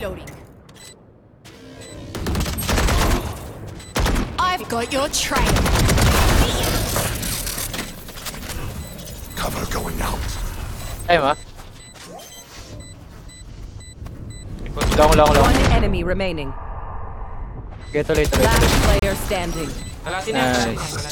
Loading. I've got your trail. Cover going out. Hey, ma. Long, long, long. One enemy remaining. Get เกตตัวเลยตัวเลยตัวเลย Last player standing. Nice.